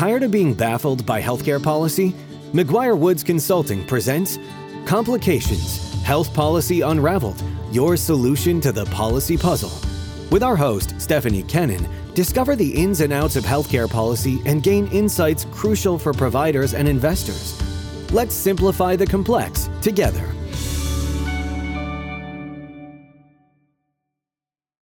Tired of being baffled by healthcare policy? McGuire Woods Consulting presents Complications Health Policy Unraveled Your Solution to the Policy Puzzle. With our host, Stephanie Kennan, discover the ins and outs of healthcare policy and gain insights crucial for providers and investors. Let's simplify the complex together.